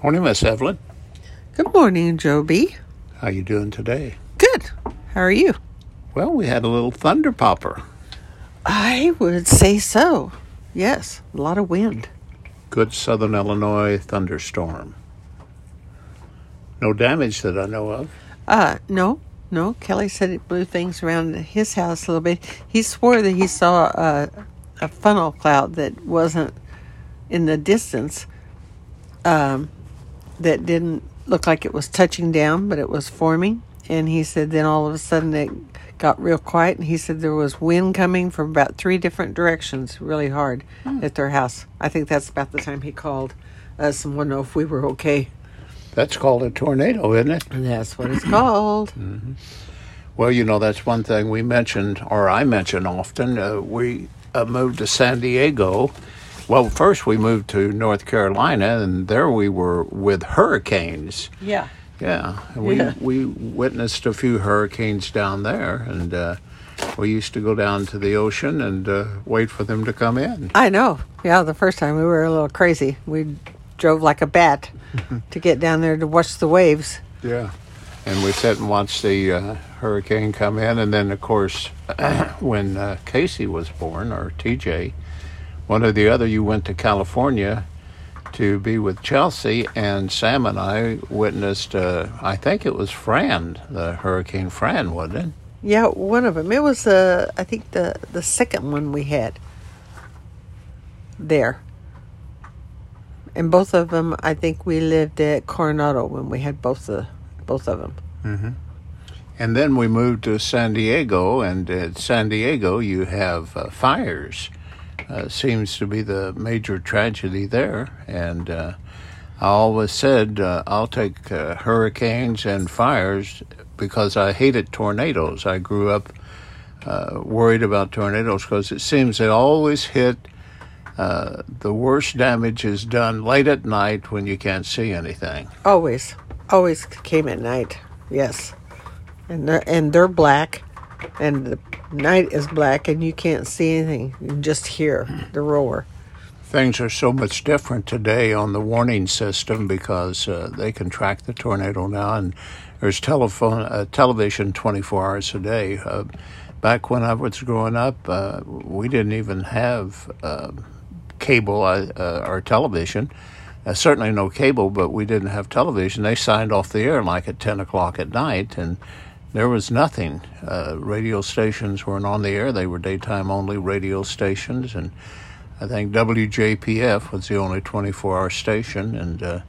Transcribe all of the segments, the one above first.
Morning, Miss Evelyn. Good morning, Joby. How you doing today? Good. How are you? Well, we had a little thunder popper. I would say so. Yes, a lot of wind. Good Southern Illinois thunderstorm. No damage that I know of. Uh, no, no. Kelly said it blew things around his house a little bit. He swore that he saw a, a funnel cloud that wasn't in the distance. Um, that didn't look like it was touching down, but it was forming. And he said then all of a sudden it got real quiet. And he said there was wind coming from about three different directions, really hard Hmm. at their house. I think that's about the time he called us and wanted to know if we were okay. That's called a tornado, isn't it? And that's what it's called. Well, you know, that's one thing we mentioned, or I mention often. Uh, we uh, moved to San Diego. Well, first we moved to North Carolina, and there we were with hurricanes. Yeah. Yeah, and we Yeah. we witnessed a few hurricanes down there, and uh, we used to go down to the ocean and uh, wait for them to come in. I know. Yeah, the first time we were a little crazy. We drove like a bat to get down there to watch the waves. Yeah, and we sat and watched the uh, hurricane come in, and then of course, when uh, Casey was born, or TJ, one or the other, you went to California to be with Chelsea, and Sam and I witnessed. Uh, I think it was Fran, the Hurricane Fran, wasn't it? Yeah, one of them. It was uh, I think the the second one we had there. And both of them, I think we lived at Coronado when we had both the both of them. And then we moved to San Diego, and at San Diego, you have uh, fires. Uh, seems to be the major tragedy there. And uh, I always said uh, I'll take uh, hurricanes and fires because I hated tornadoes. I grew up uh, worried about tornadoes because it seems they always hit. Uh, the worst damage is done late at night when you can't see anything. Always, always came at night. Yes, and they're and they're black, and the night is black, and you can't see anything. You just hear the roar. Things are so much different today on the warning system because uh, they can track the tornado now, and there's telephone, uh, television 24 hours a day. Uh, back when I was growing up, uh, we didn't even have uh, cable uh, or television. Certainly no cable, but we didn't have television. They signed off the air like at 10 o'clock at night, and there was nothing. Uh, radio stations weren't on the air; they were daytime only radio stations, and I think WJPF was the only 24-hour station, and uh,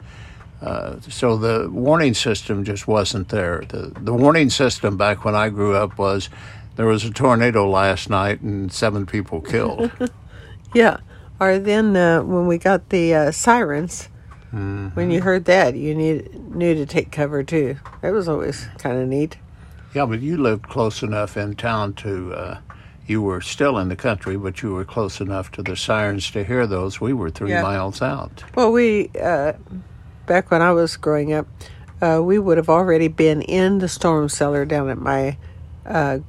uh, so the warning system just wasn't there. The the warning system back when I grew up was there was a tornado last night and seven people killed. Yeah. Or then uh, when we got the uh, sirens, when you heard that, you need, knew to take cover too. That was always kind of neat. Yeah, but you lived close enough in town to. Uh, you were still in the country, but you were close enough to the sirens to hear those. We were three Yeah. miles out. Well, we uh, back when I was growing up, uh, we would have already been in the storm cellar down at my uh,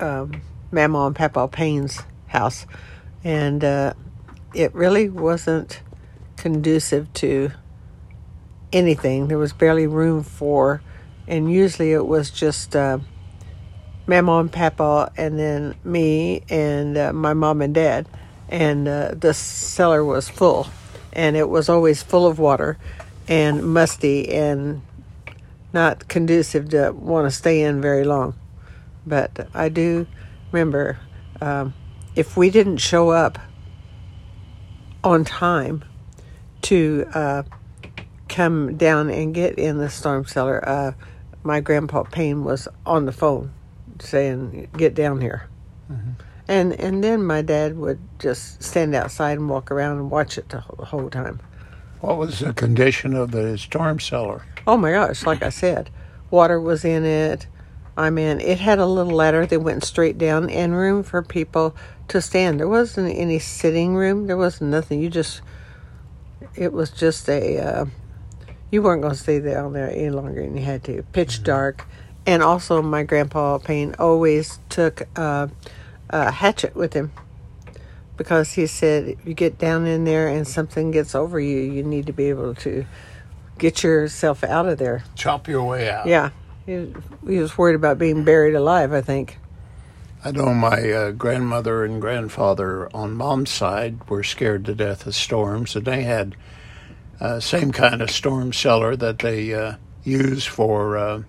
um, Mama and Papa Payne's house, and uh, it really wasn't conducive to anything. There was barely room for, and usually it was just. Uh, Mama and Papa, and then me and uh, my mom and dad, and uh, the cellar was full, and it was always full of water, and musty, and not conducive to want to stay in very long. But I do remember um, if we didn't show up on time to uh, come down and get in the storm cellar, uh, my grandpa Payne was on the phone saying, "Get down here." And and then my dad would just stand outside and walk around and watch it the whole, the whole time. What was the condition of the storm cellar? Oh my gosh! Like I said, water was in it. I mean, it had a little ladder that went straight down and room for people to stand. There wasn't any sitting room. There wasn't nothing. You just, it was just a, uh, you weren't going to stay down there any longer than you had to. Pitch dark. And also, my grandpa Payne always took uh, a hatchet with him because he said if you get down in there and something gets over you, you need to be able to get yourself out of there. Chop your way out. Yeah, he, he was worried about being buried alive. I think. I know my uh, grandmother and grandfather on mom's side were scared to death of storms, and they had uh, same kind of storm cellar that they uh, use for uh,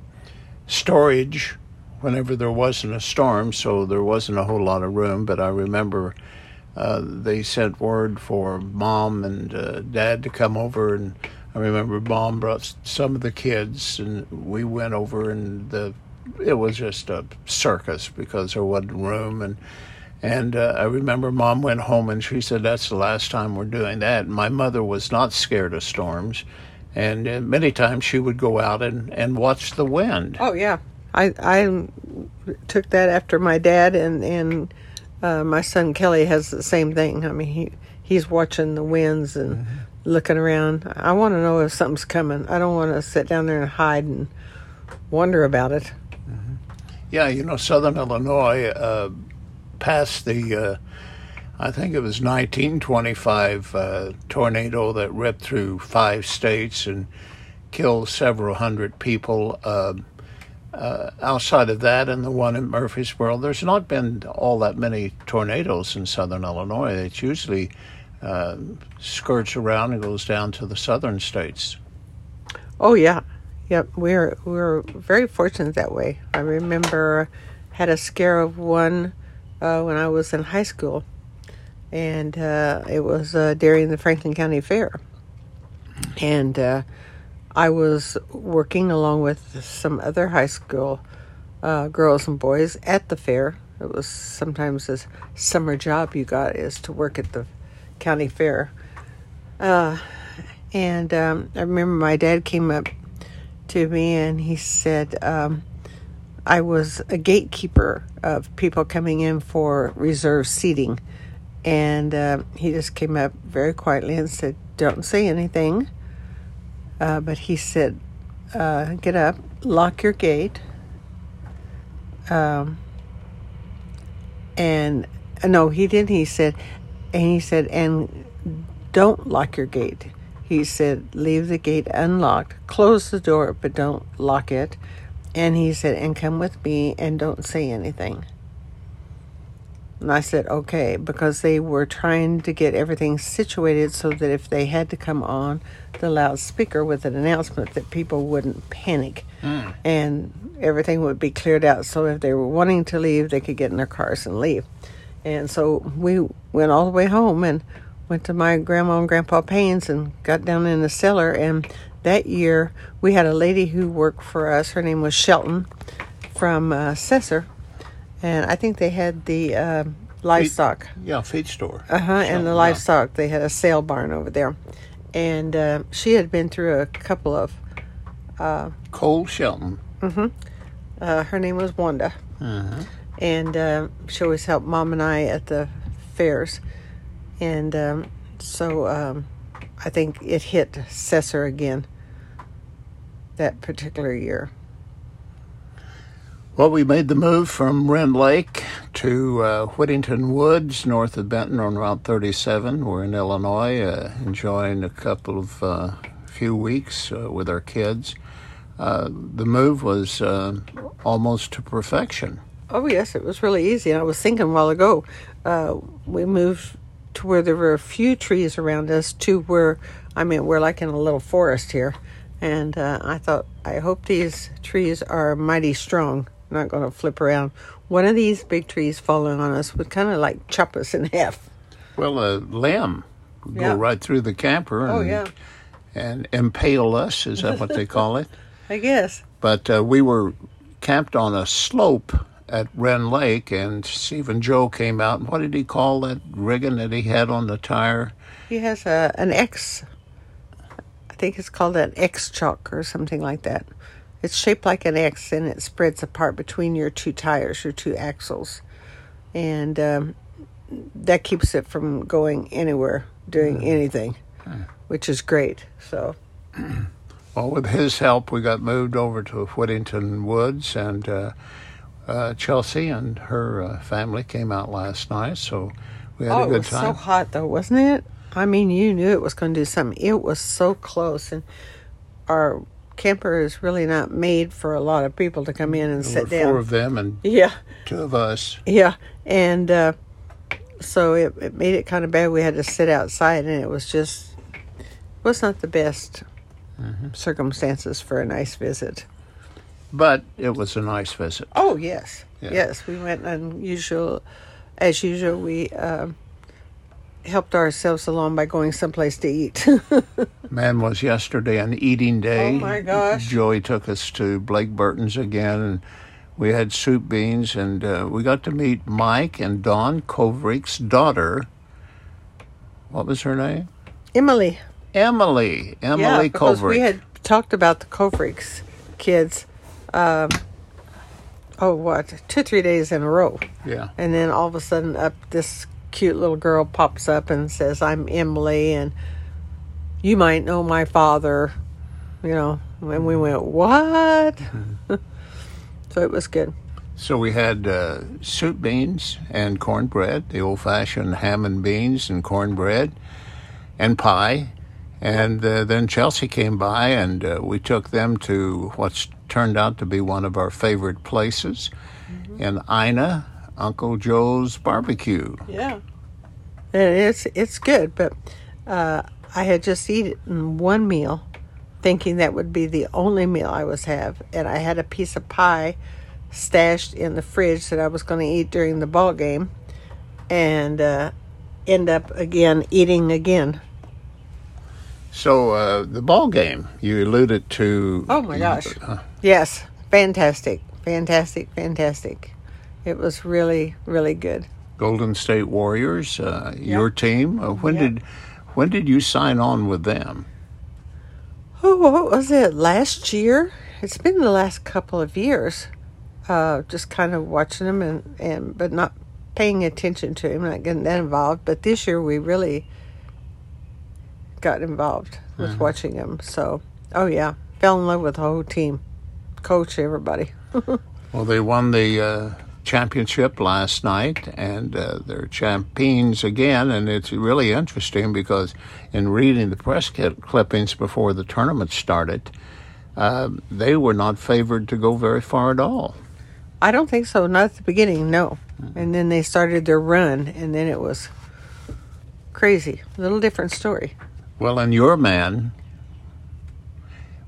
storage whenever there wasn't a storm. So there wasn't a whole lot of room. But I remember uh, they sent word for mom and uh, dad to come over, and I remember mom brought some of the kids, and we went over, and the it was just a circus because there wasn't room and and uh, I remember mom went home and she said that's the last time we're doing that. And my mother was not scared of storms, and uh, many times she would go out and, and watch the wind. Oh yeah, I I took that after my dad and and uh, my son Kelly has the same thing. I mean he he's watching the winds and mm-hmm. looking around. I want to know if something's coming. I don't want to sit down there and hide and wonder about it. Yeah, you know, Southern Illinois uh, passed the, uh, I think it was 1925 uh, tornado that ripped through five states and killed several hundred people. Uh, uh, outside of that and the one in Murphysboro, there's not been all that many tornadoes in Southern Illinois. It's usually uh, skirts around and goes down to the southern states. Oh yeah, Yep, we're we're very fortunate that way. I remember had a scare of one uh, when I was in high school, and uh, it was uh, during the Franklin County Fair, and uh, I was working along with some other high school uh, girls and boys at the fair. It was sometimes a summer job you got is to work at the county fair. Uh, and um, I remember my dad came up to me and he said um, I was a gatekeeper of people coming in for reserved seating. And uh, he just came up very quietly and said, Don't say anything. Uh, but he said, uh, Get up, lock your gate. Um, and uh, no, he didn't. He said, and he said, and don't lock your gate. He said, Leave the gate unlocked, close the door, but don't lock it. And he said, And come with me and don't say anything. And I said, Okay, because they were trying to get everything situated so that if they had to come on the loudspeaker with an announcement, that people wouldn't panic mm. and everything would be cleared out. So if they were wanting to leave, they could get in their cars and leave. And so we went all the way home and went to my grandma and grandpa Payne's and got down in the cellar. And that year, we had a lady who worked for us. Her name was Shelton from uh, Sesser. And I think they had the uh, livestock. Feed, yeah, feed store. Uh huh. And the livestock. Yeah. They had a sale barn over there. And uh, she had been through a couple of. Uh, Cole Shelton. Mm-hmm. Uh, her name was Wanda. Uh-huh. And uh, she always helped mom and I at the fairs. And um, so um, I think it hit Sesser again that particular year. Well, we made the move from Rend Lake to uh, Whittington Woods, north of Benton on Route 37. We're in Illinois, uh, enjoying a couple of uh, few weeks uh, with our kids. Uh, the move was uh, almost to perfection. Oh, yes, it was really easy. I was thinking a while ago, we moved to where there were a few trees around us to where I mean we're like in a little forest here, and uh, I thought I hope these trees are mighty strong, not going to flip around. One of these big trees falling on us would kind of like chop us in half. Well, a limb would yeah. go right through the camper. Oh, and, oh yeah. And impale us. Is that what they call it? I guess. But uh, we were camped on a slope at Rend Lake, and Stephen Joe came out. And what did he call that rigging that he had on the tire? He has a an X. I think it's called an X chuck or something like that. It's shaped like an X, and it spreads apart between your two tires, your two axles, and um, that keeps it from going anywhere, doing mm. anything, mm. which is great. So. Well, with his help, we got moved over to Whittington Woods, and uh, uh, Chelsea and her uh, family came out last night, so We had oh, a it good was so hot though, wasn't it? I mean, you knew it was going to do something. It was so close, and our camper is really not made for a lot of people to come in and There were sit down. four of them and yeah, two of us. yeah, and uh, so it, it made it kind of bad. We had to sit outside, and it was just was not the best Mm-hmm. circumstances for a nice visit. But it was a nice visit. Oh yes, Yeah. yes. We went unusual, as usual. We um, helped ourselves along by going someplace to eat. Man, was yesterday an eating day. Oh, my gosh. Joey took us to Blake Burton's again, and we had soup beans, and uh, we got to meet Mike and Dawn Kovrick's daughter. What was her name? Emily, Emily. yeah, Emily because Kovrick. we had talked about the Kovricks kids. Um, oh, what two, three days in a row, yeah. and then all of a sudden, up this cute little girl pops up and says, "I'm Emily," and you might know my father. You know, and we went, "What?" so it was good. So we had uh, soup beans and cornbread, the old-fashioned ham and beans and cornbread, and pie. And uh, then Chelsea came by, and uh, we took them to what's turned out to be one of our favorite places in Ina, Uncle Joe's Barbecue. Yeah. And it's it's good, but uh, I had just eaten one meal, thinking that would be the only meal I was have, and I had a piece of pie stashed in the fridge that I was going to eat during the ball game, and uh, end up again eating again. So uh, the ball game you alluded to. Oh my gosh! uh, Yes, fantastic, fantastic, fantastic. It was really, really good. Golden State Warriors, uh, your team. Uh, when Yep. did when did you sign on with them? Oh, what was it? Last year? It's been the last couple of years. Uh, just kind of watching them and, and but not paying attention to him, not getting that involved. But this year we really got involved with watching him. So, oh yeah, fell in love with the whole team, coach, everybody. Well, they won the uh, championship last night, and uh, they're champions again. And it's really interesting because in reading the press cli- clippings before the tournament started, uh, they were not favored to go very far at all. I don't think so. Not at the beginning, no. And then they started their run, and then it was crazy. A little different story. Well, and your man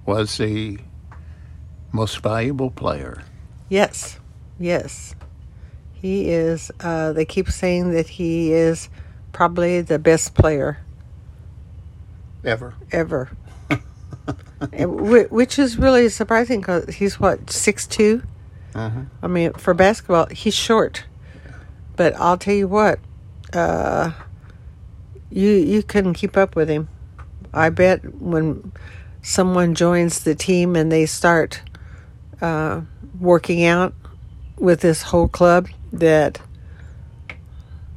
was the most valuable player. Yes, yes. He is, uh, they keep saying that he is probably the best player Ever. ever. Which is really surprising because he's what, 6'2? Mhm. I mean, for basketball, he's short. But I'll tell you what, uh, you you couldn't keep up with him. I bet when someone joins the team and they start uh, working out with this whole club, that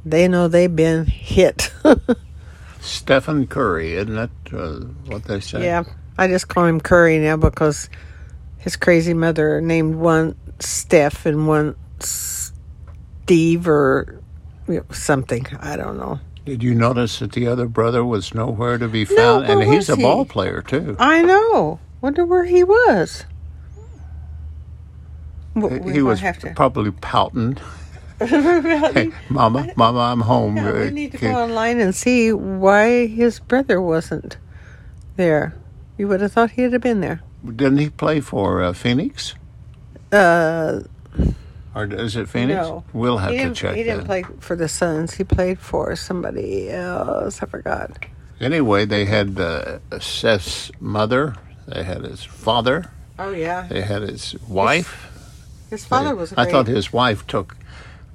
they know they've been hit. Stephen Curry, isn't that uh, what they say? yeah, I just call him Curry now because his crazy mother named one Steph and one Steve or something. I don't know. Did you notice that the other brother was nowhere to be found? where and he's a ball player too. I know. Wonder where he was. He was probably pouting. Hey, mama, mama, I'm home. Yeah, we Uh, need to go online and see why his brother wasn't there. You would have thought he'd have been there. Didn't he play for uh, Phoenix? Uh, Or is it Phoenix? no, We'll have to check He didn't play for the Suns. He played for somebody else. I forgot. Anyway, they had uh, Seth's mother. They had his father. Oh yeah, They had his wife. his father was. I Great. thought his wife took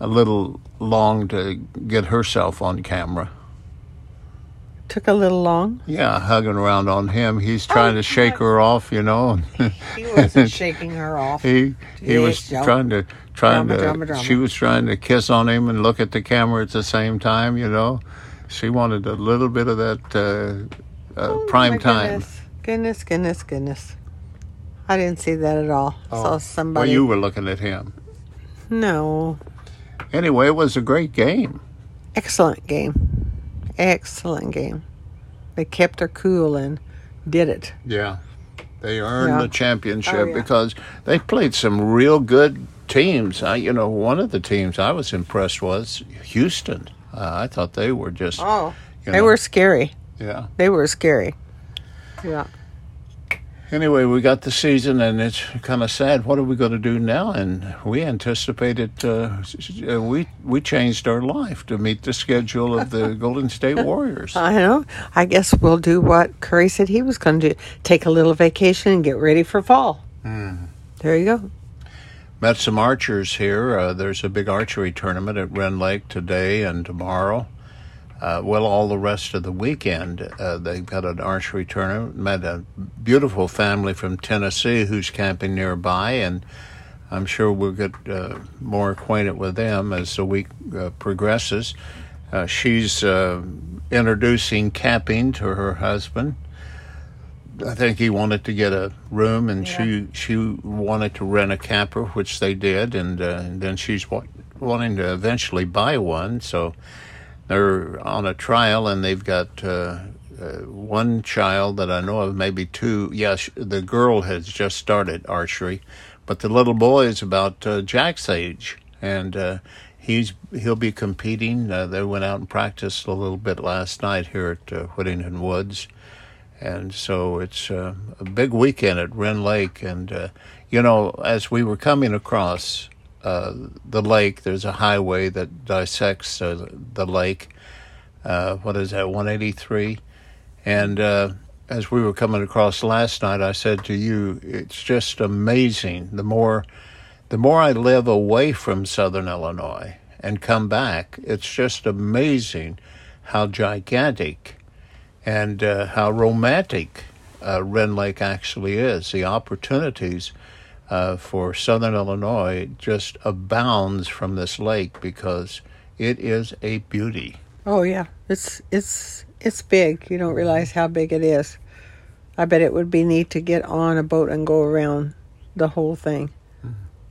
a little long to get herself on camera. took a little long. Yeah, hugging around on him. He's trying Oh, to shake yeah. her off, you know. He wasn't shaking her off. he he was trying to trying Drama, to. drama, drama. She was trying to kiss on him and look at the camera at the same time, you know. She wanted a little bit of that uh, uh, Oh, prime time. Goodness. goodness, goodness, goodness. I didn't see that at all. I saw Well, somebody. you were looking at him. no. Anyway, it was a great game. excellent game. Excellent game. They kept their cool and did it. Yeah. They earned Yeah. the championship Oh, yeah. because they played some real good teams. I, you know, one of the teams I was impressed was Houston. Uh, I thought they were just, Oh, you they were scary. yeah. They were scary. Yeah. Anyway, we got the season, and it's kind of sad. What are we going to do now? And we anticipated uh, uh, we we changed our life to meet the schedule of the Golden State Warriors. I know. I guess we'll do what Curry said he was going to do take a little vacation and get ready for fall. There you go. Met some archers here. Uh, there's a big archery tournament at Rend Lake today and tomorrow. Uh, well, all the rest of the weekend, uh, they've got an archery tournament. Met a beautiful family from Tennessee who's camping nearby, and I'm sure we'll get uh, more acquainted with them as the week uh, progresses. Uh, she's uh, introducing camping to her husband. I think he wanted to get a room, and she she wanted to rent a camper, which they did, and, uh, and then she's wa- wanting to eventually buy one. So they're on a trial, and they've got uh, uh, one child that I know of, maybe two. Yes, the girl has just started archery, but the little boy is about uh, Jack's age, and uh, he's he'll be competing. Uh, they went out and practiced a little bit last night here at uh, Whittington Woods and so it's a big weekend at Rend Lake. And you know, as we were coming across uh, the lake, there's a highway that dissects uh, the lake. Uh, what is that, 183? And uh, as we were coming across last night, I said to you, it's just amazing. The more, the more I live away from Southern Illinois and come back, it's just amazing how gigantic and uh, how romantic uh, Rend Lake actually is. The opportunities uh, for Southern Illinois just abounds from this lake because it is a beauty. Oh yeah, it's it's it's big. You don't realize how big it is. I bet it would be neat to get on a boat and go around the whole thing.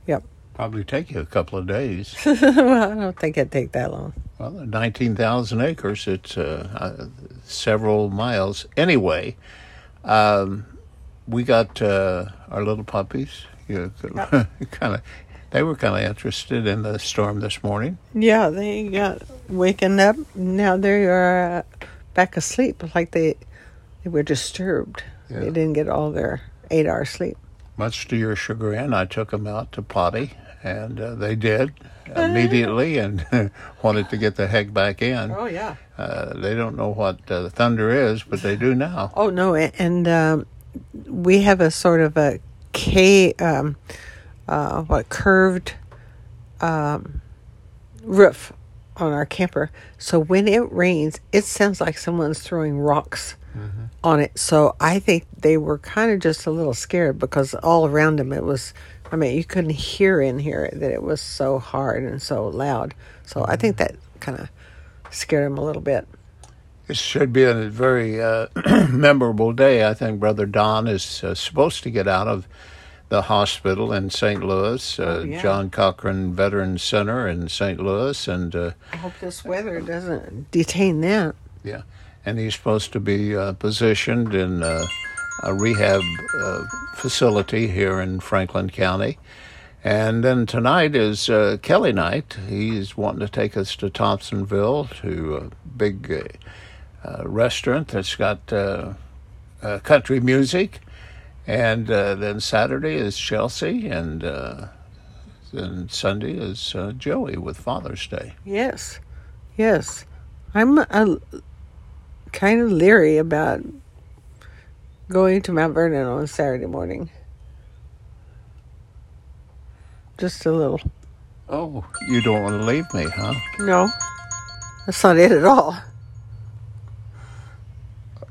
Yep. Probably take you a couple of days. well, I don't think it'd take that long. Well, 19,000 acres, it's uh, uh, several miles. Anyway, um, we got uh, our little puppies. You kind of, they were kind of interested in the storm this morning. Yeah, they got waking up. Now they are uh, back asleep, like they they were disturbed. Yeah. They didn't get all their eight hour sleep. Much to your chagrin, I took them out to potty, and uh, they did immediately and wanted to get the heck back in. Oh yeah. Uh, they don't know what uh, thunder is, but they do now. Oh no, and um, we have a sort of a K, um, uh, what curved um, roof on our camper. So when it rains, it sounds like someone's throwing rocks on it. So I think they were kind of just a little scared because all around them it was. I mean, you couldn't hear in here that it was so hard and so loud. So I think that kind of scared them a little bit. This should be a very uh, memorable day. I think Brother Don is uh, supposed to get out of the hospital in St. Louis, uh, Oh, yeah. John Cochran Veterans Center in St. Louis, and uh, I hope this weather doesn't detain that. yeah, and he's supposed to be uh, positioned in uh, a rehab uh, facility here in Franklin County. And then tonight is uh, Kelly night. He's wanting to take us to Thompsonville to a big uh, restaurant that's got uh, uh, country music. And uh, then Saturday is Chelsea, and uh, then Sunday is uh, Joey with Father's Day. Yes, yes. I'm a, kind of leery about going to Mount Vernon on Saturday morning. Just a little. Oh, you don't want to leave me, huh? No, that's not it at all.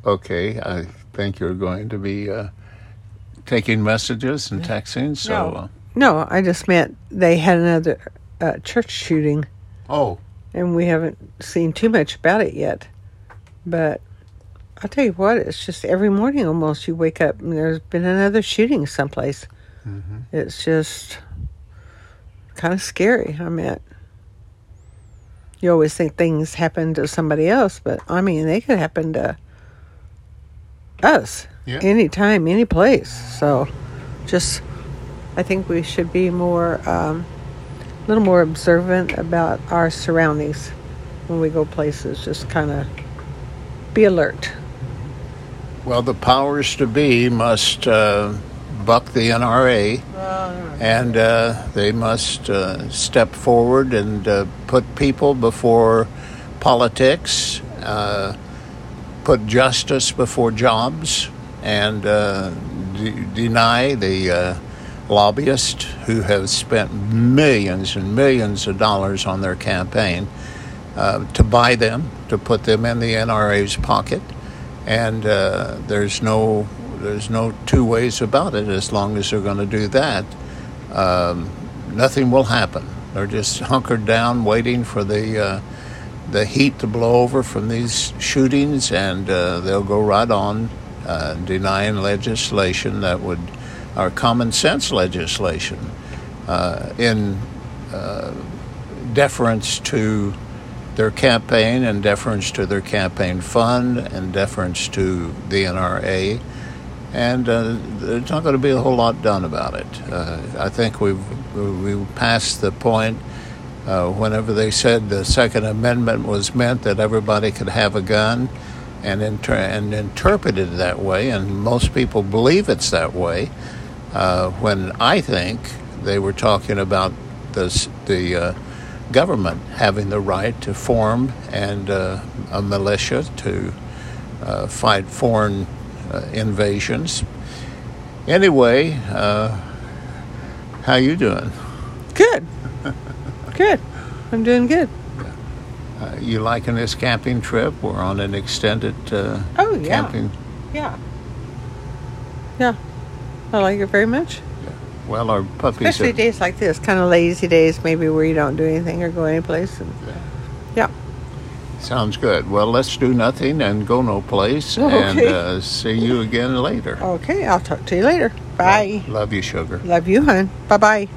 Okay, I think you're going to be uh, taking messages and texting. So, No. uh, No, I just meant they had another uh, church shooting, oh, and we haven't seen too much about it yet. But I'll tell you what, it's just every morning almost you wake up and there's been another shooting someplace. It's just kind of scary. I mean, you always think things happen to somebody else, but I mean, they could happen to us Yeah. anytime, any place. So just, I think we should be more, um, a little more observant about our surroundings when we go places. Just kind of be alert. Well, the powers to be must uh, buck the NRA, and uh, they must uh, step forward and uh, put people before politics, uh, put justice before jobs, and uh, de- deny the uh, lobbyists who have spent millions and millions of dollars on their campaign uh, to buy them, to put them in the NRA's pocket and uh, there's no there's no two ways about it. As long as they're going to do that, um, nothing will happen. They're just hunkered down, waiting for the uh, the heat to blow over from these shootings, and uh, they'll go right on uh, denying legislation that would, our common sense legislation, uh, in uh, deference to their campaign and deference to their campaign fund and deference to the NRA. And uh, there's not going to be a whole lot done about it. Uh, I think we've we passed the point uh, whenever they said the Second Amendment was meant that everybody could have a gun and, inter- and interpreted that way, and most people believe it's that way. Uh, when I think they were talking about this, the uh, government having the right to form and uh, a militia to uh, fight foreign uh, invasions. Anyway, how you doing? Good. Good. I'm doing good. Uh, you liking this camping trip? We're on an extended uh, Oh, yeah. camping. Yeah. Yeah. I like it very much. Yeah. Well, our puppies Especially are, days like this, kind of lazy days, maybe where you don't do anything or go anyplace. And, yeah. yeah. sounds good. Well, let's do nothing and go no place, and uh, see you again later. Okay. I'll talk to you later. Bye. Love you, sugar. Love you, hon. Bye bye.